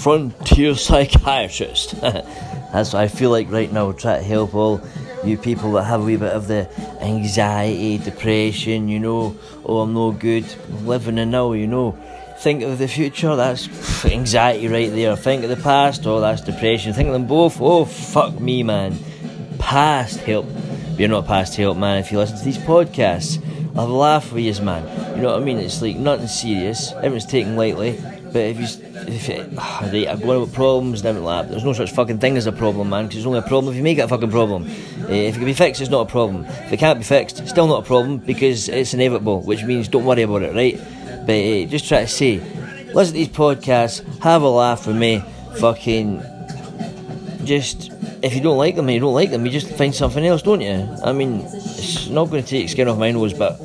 frontier psychiatrist. That's what I feel like right now. Try to help all you people that have a wee bit of the anxiety, depression, you know, oh, I'm no good, living in now, you know. Think of the future, that's anxiety right there. Think of the past, oh, that's depression. Think of them both, oh, fuck me, man. Past help. You're not past help, man, if you listen to these podcasts. A laugh with you, man. You know what I mean? It's like nothing serious, everyone's taken lightly. But if you, if it, right, I'm going about problems, never like There's no such fucking thing as a problem, man. Because it's only a problem if you make it a fucking problem. Uh, if it can be fixed, it's not a problem. If it can't be fixed, still not a problem because it's inevitable. Which means don't worry about it, right? But uh, just try to say, listen to these podcasts, have a laugh with me, fucking, just if you don't like them, you don't like them. You just find something else, don't you? I mean, it's not going to take skin off my nose, but